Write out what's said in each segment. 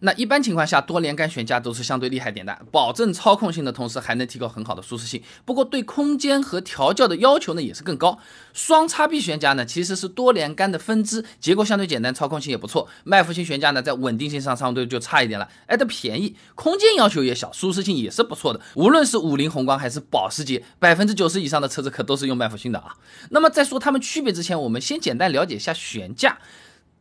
那一般情况下，多连杆悬架都是相对厉害点的，保证操控性的同时，还能提高很好的舒适性。不过对空间和调教的要求呢，也是更高。双叉臂悬架呢，其实是多连杆的分支，结构相对简单，操控性也不错。麦弗逊悬架呢，在稳定性上相对就差一点了，哎，它便宜，空间要求也小，舒适性也是不错的。无论是五菱宏光还是保时捷，百分之九十以上的车子可都是用麦弗逊的啊。那么在说它们区别之前，我们先简单了解一下悬架。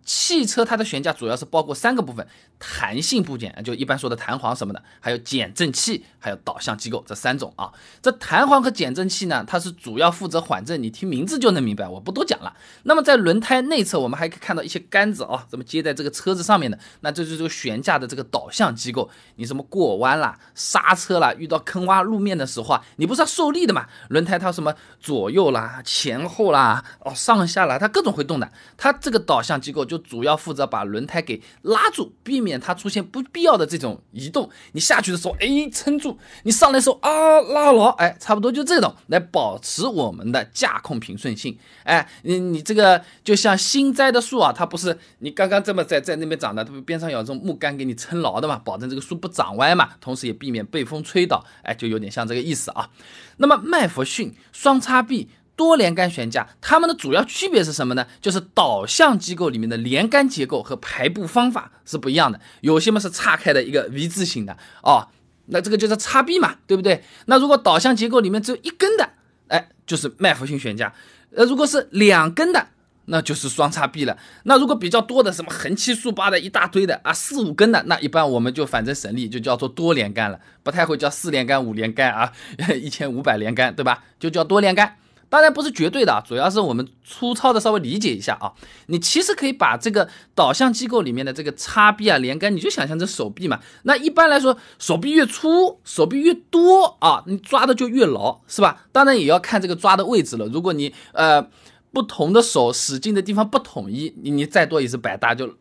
汽车它的悬架主要是包括三个部分：弹性部件，就一般说的弹簧什么的，还有减震器，还有导向机构这三种啊。这弹簧和减震器呢，它是主要负责缓震，你听名字就能明白，我不多讲了。那么在轮胎内侧，我们还可以看到一些杆子啊，怎么接在这个车子上面的，那这就是悬架的这个导向机构。你什么过弯啦、刹车啦，遇到坑洼路面的时候啊，你不是要受力的嘛？轮胎它什么左右啦、前后啦、哦上下啦，它各种会动的，它这个导向机构就。主要负责把轮胎给拉住，避免它出现不必要的这种移动。你下去的时候，哎，撑住；你上来的时候啊，拉牢。哎，差不多就这种，来保持我们的驾控平顺性。哎，你你这个就像新栽的树啊，它不是你刚刚这么在在那边长的，它不边上有这种木杆给你撑牢的嘛，保证这个树不长歪嘛，同时也避免被风吹倒。哎，就有点像这个意思啊。那么麦弗逊双叉臂。多连杆悬架，它们的主要区别是什么呢？就是导向机构里面的连杆结构和排布方法是不一样的。有些嘛是岔开的一个 V 字形的哦，那这个就是叉臂嘛，对不对？那如果导向结构里面只有一根的，哎，就是麦弗逊悬架。呃，如果是两根的，那就是双叉臂了。那如果比较多的，什么横七竖八的一大堆的啊，四五根的，那一般我们就反正省力，就叫做多连杆了，不太会叫四连杆、五连杆啊，一千五百连杆，对吧？就叫多连杆。当然不是绝对的，主要是我们粗糙的稍微理解一下啊。你其实可以把这个导向机构里面的这个叉臂啊、连杆，你就想象成手臂嘛。那一般来说，手臂越粗，手臂越多啊，你抓的就越牢，是吧？当然也要看这个抓的位置了。如果你呃不同的手使劲的地方不统一，你你再多也是白搭，就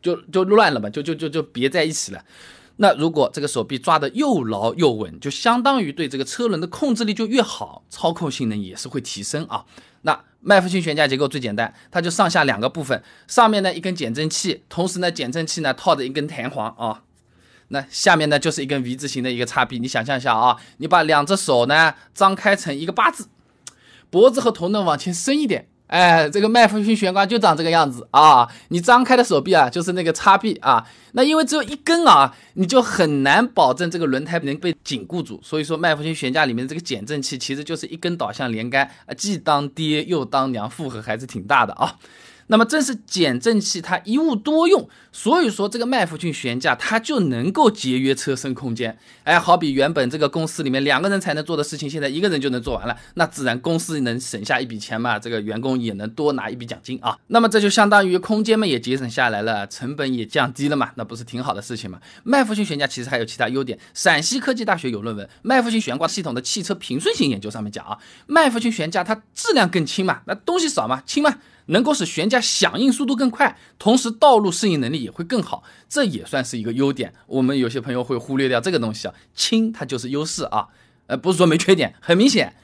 就就乱了嘛，就就就就别在一起了。那如果这个手臂抓得又牢又稳，就相当于对这个车轮的控制力就越好，操控性能也是会提升啊。那麦弗逊悬架结构最简单，它就上下两个部分，上面呢一根减震器，同时呢减震器呢套着一根弹簧啊。那下面呢就是一根 V 字形的一个叉臂，你想象一下啊，你把两只手呢张开成一个八字，脖子和头呢往前伸一点。哎，这个麦弗逊悬挂就长这个样子啊！你张开的手臂啊，就是那个叉臂啊。那因为只有一根啊，你就很难保证这个轮胎能被紧固住。所以说，麦弗逊悬架里面的这个减震器其实就是一根导向连杆啊，既当爹又当娘，负荷还是挺大的啊。那么正是减震器，它一物多用，所以说这个麦弗逊悬架它就能够节约车身空间。哎，好比原本这个公司里面两个人才能做的事情，现在一个人就能做完了，那自然公司能省下一笔钱嘛，这个员工也能多拿一笔奖金啊。那么这就相当于空间嘛也节省下来了，成本也降低了嘛，那不是挺好的事情吗？麦弗逊悬架其实还有其他优点。陕西科技大学有论文《麦弗逊悬挂系统的汽车平顺性研究》上面讲啊，麦弗逊悬架它质量更轻嘛，那东西少嘛，轻嘛。能够使悬架响应速度更快，同时道路适应能力也会更好，这也算是一个优点。我们有些朋友会忽略掉这个东西啊，轻它就是优势啊，呃，不是说没缺点，很明显。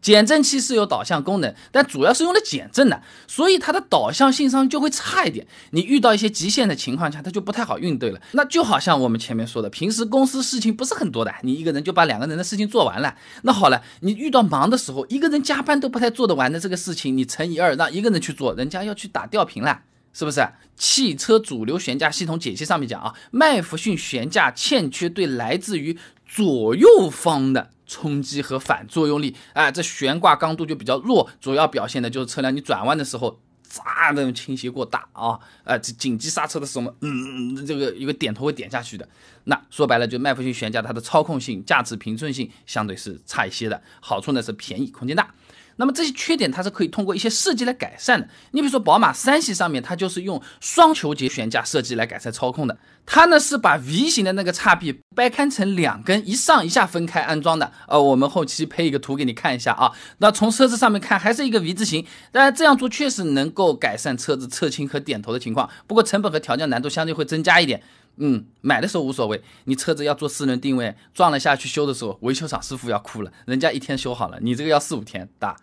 减震器是有导向功能，但主要是用来减震的，所以它的导向性上就会差一点。你遇到一些极限的情况下，它就不太好应对了。那就好像我们前面说的，平时公司事情不是很多的，你一个人就把两个人的事情做完了。那好了，你遇到忙的时候，一个人加班都不太做得完的这个事情，你乘以二，让一个人去做，人家要去打吊瓶了，是不是？汽车主流悬架系统解析上面讲啊，麦弗逊悬架欠缺对来自于左右方的。冲击和反作用力，哎，这悬挂刚度就比较弱，主要表现的就是车辆你转弯的时候，砸那种倾斜过大啊，哎，这紧急刹车的时候，嗯，这个一个点头会点下去的。那说白了，就麦弗逊悬架它的操控性、驾驶平顺性相对是差一些的，好处呢是便宜、空间大。那么这些缺点它是可以通过一些设计来改善的。你比如说宝马三系上面，它就是用双球节悬架设计来改善操控的。它呢是把 V 型的那个叉臂掰开成两根，一上一下分开安装的。呃，我们后期配一个图给你看一下啊。那从车子上面看还是一个 V 字形，当然这样做确实能够改善车子侧倾和点头的情况。不过成本和调教难度相对会增加一点。嗯，买的时候无所谓，你车子要做四轮定位，撞了下去修的时候，维修厂师傅要哭了，人家一天修好了，你这个要四五天打。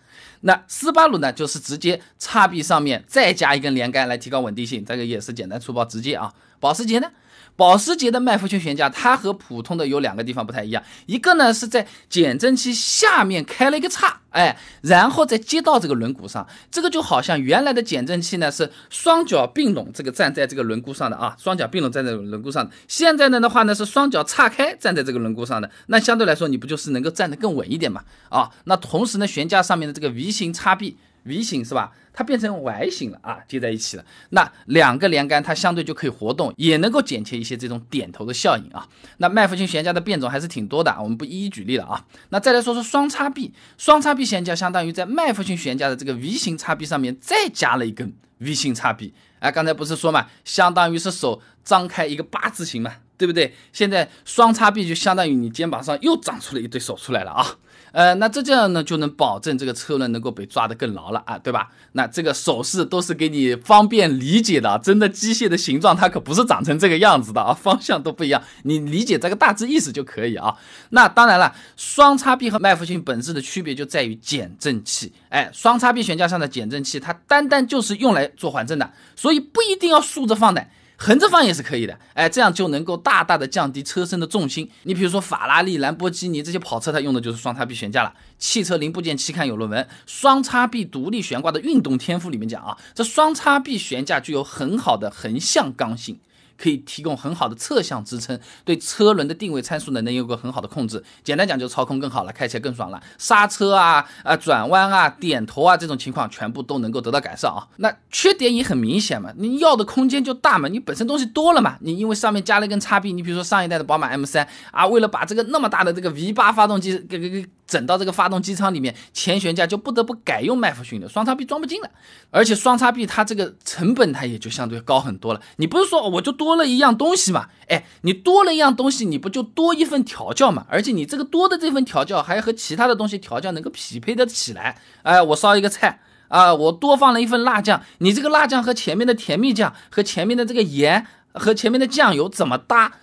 那斯巴鲁呢，就是直接叉臂上面再加一根连杆来提高稳定性，这个也是简单粗暴直接啊。保时捷呢，保时捷的麦弗逊悬架，它和普通的有两个地方不太一样，一个呢是在减震器下面开了一个叉，哎，然后再接到这个轮毂上，这个就好像原来的减震器呢是双脚并拢，这个站在这个轮毂上的啊，双脚并拢站在轮毂上的，现在呢的话呢是双脚岔开站在这个轮毂上的，那相对来说你不就是能够站得更稳一点嘛？啊，那同时呢悬架上面的这个 V 型叉臂。V 型是吧？它变成 Y 型了啊，接在一起了。那两个连杆它相对就可以活动，也能够减轻一些这种点头的效应啊。那麦弗逊悬架的变种还是挺多的，我们不一一举例了啊。那再来说说双叉臂，双叉臂悬架相当于在麦弗逊悬架的这个 V 型叉臂上面再加了一根 V 型叉臂。哎，刚才不是说嘛，相当于是手张开一个八字形嘛，对不对？现在双叉臂就相当于你肩膀上又长出了一对手出来了啊。呃，那这样呢，就能保证这个车轮能够被抓得更牢了啊，对吧？那这个手势都是给你方便理解的，真的机械的形状它可不是长成这个样子的啊，方向都不一样，你理解这个大致意思就可以啊。那当然了，双叉臂和麦弗逊本质的区别就在于减震器，哎，双叉臂悬架上的减震器它单单就是用来做缓震的，所以不一定要竖着放的。横着放也是可以的，哎，这样就能够大大的降低车身的重心。你比如说法拉利、兰博基尼这些跑车，它用的就是双叉臂悬架了。汽车零部件期刊有论文《双叉臂独立悬挂的运动天赋》里面讲啊，这双叉臂悬架具有很好的横向刚性。可以提供很好的侧向支撑，对车轮的定位参数呢能有个很好的控制。简单讲就操控更好了，开起来更爽了。刹车啊、啊转弯啊、点头啊这种情况全部都能够得到改善啊。那缺点也很明显嘛，你要的空间就大嘛，你本身东西多了嘛。你因为上面加了一根叉臂，你比如说上一代的宝马 M3 啊，为了把这个那么大的这个 V8 发动机给给给。整到这个发动机舱里面，前悬架就不得不改用麦弗逊的双叉臂装不进了，而且双叉臂它这个成本它也就相对高很多了。你不是说我就多了一样东西嘛？哎，你多了一样东西，你不就多一份调教嘛？而且你这个多的这份调教还和其他的东西调教能够匹配的起来。哎，我烧一个菜啊，我多放了一份辣酱，你这个辣酱和前面的甜蜜酱和前面的这个盐和前面的酱油怎么搭？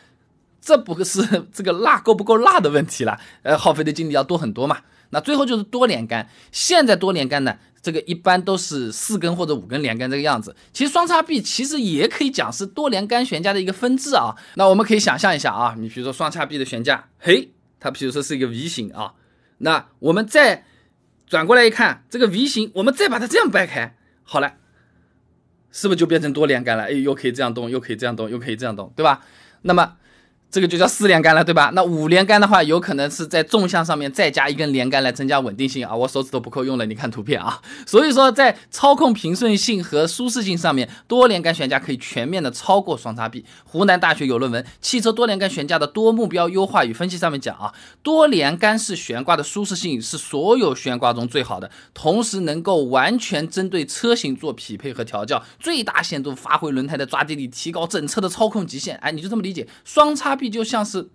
这不是这个辣够不够辣的问题了，呃，耗费的精力要多很多嘛。那最后就是多连杆，现在多连杆呢，这个一般都是四根或者五根连杆这个样子。其实双叉臂其实也可以讲是多连杆悬架的一个分支啊。那我们可以想象一下啊，你比如说双叉臂的悬架，嘿，它比如说是一个 V 型啊，那我们再转过来一看，这个 V 型，我们再把它这样掰开，好了，是不是就变成多连杆了？哎，又可以这样动，又可以这样动，又可以这样动，对吧？那么。这个就叫四连杆了，对吧？那五连杆的话，有可能是在纵向上面再加一根连杆来增加稳定性啊。我手指都不够用了，你看图片啊。所以说，在操控平顺性和舒适性上面，多连杆悬架可以全面的超过双叉臂。湖南大学有论文《汽车多连杆悬架的多目标优化与分析》上面讲啊，多连杆式悬挂的舒适性是所有悬挂中最好的，同时能够完全针对车型做匹配和调教，最大限度发挥轮胎的抓地力，提高整车的操控极限。哎，你就这么理解，双叉。就像是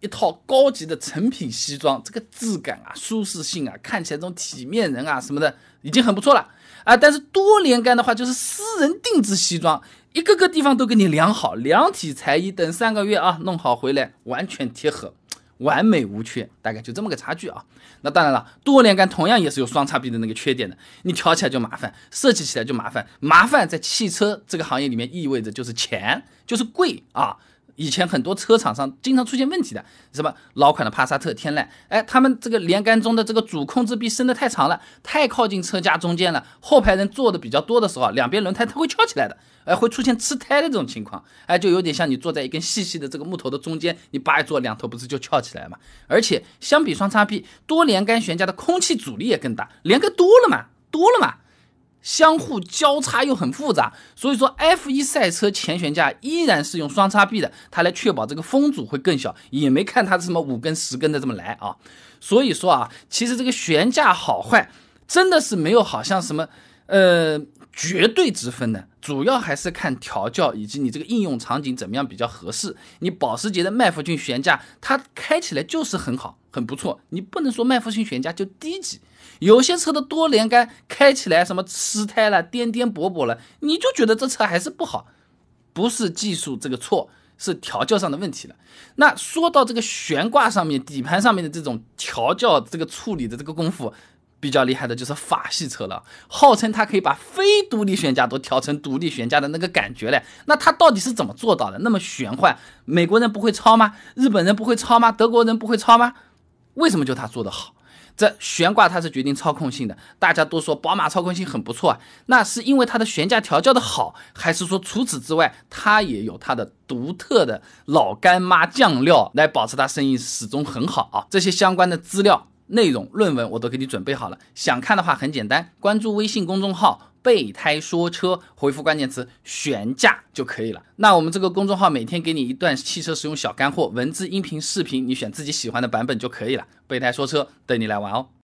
一套高级的成品西装，这个质感啊、舒适性啊，看起来这种体面人啊什么的，已经很不错了啊。但是多连杆的话，就是私人定制西装，一个个地方都给你量好，量体裁衣，等三个月啊，弄好回来完全贴合，完美无缺，大概就这么个差距啊。那当然了，多连杆同样也是有双叉臂的那个缺点的，你调起来就麻烦，设计起来就麻烦。麻烦在汽车这个行业里面意味着就是钱，就是贵啊。以前很多车厂上经常出现问题的，什么老款的帕萨特、天籁，哎，他们这个连杆中的这个主控制臂伸得太长了，太靠近车架中间了，后排人坐的比较多的时候，两边轮胎它会翘起来的，哎，会出现吃胎的这种情况，哎，就有点像你坐在一根细细的这个木头的中间，你扒一坐，两头不是就翘起来嘛？而且相比双叉臂，多连杆悬架的空气阻力也更大，连杆多了嘛，多了嘛。相互交叉又很复杂，所以说 F1 赛车前悬架依然是用双叉臂的，它来确保这个风阻会更小，也没看它什么五根十根的这么来啊。所以说啊，其实这个悬架好坏真的是没有好像什么呃绝对之分的，主要还是看调教以及你这个应用场景怎么样比较合适。你保时捷的麦弗逊悬架，它开起来就是很好，很不错，你不能说麦弗逊悬架就低级。有些车的多连杆开起来什么吃胎了、颠颠簸簸了，你就觉得这车还是不好，不是技术这个错，是调教上的问题了。那说到这个悬挂上面、底盘上面的这种调教、这个处理的这个功夫，比较厉害的就是法系车了，号称它可以把非独立悬架都调成独立悬架的那个感觉嘞。那它到底是怎么做到的？那么玄幻，美国人不会抄吗？日本人不会抄吗？德国人不会抄吗？为什么就它做得好？这悬挂它是决定操控性的，大家都说宝马操控性很不错啊，那是因为它的悬架调教的好，还是说除此之外它也有它的独特的老干妈酱料来保持它生意始终很好啊？这些相关的资料。内容论文我都给你准备好了，想看的话很简单，关注微信公众号“备胎说车”，回复关键词“悬架”就可以了。那我们这个公众号每天给你一段汽车使用小干货，文字、音频、视频，你选自己喜欢的版本就可以了。备胎说车，等你来玩哦。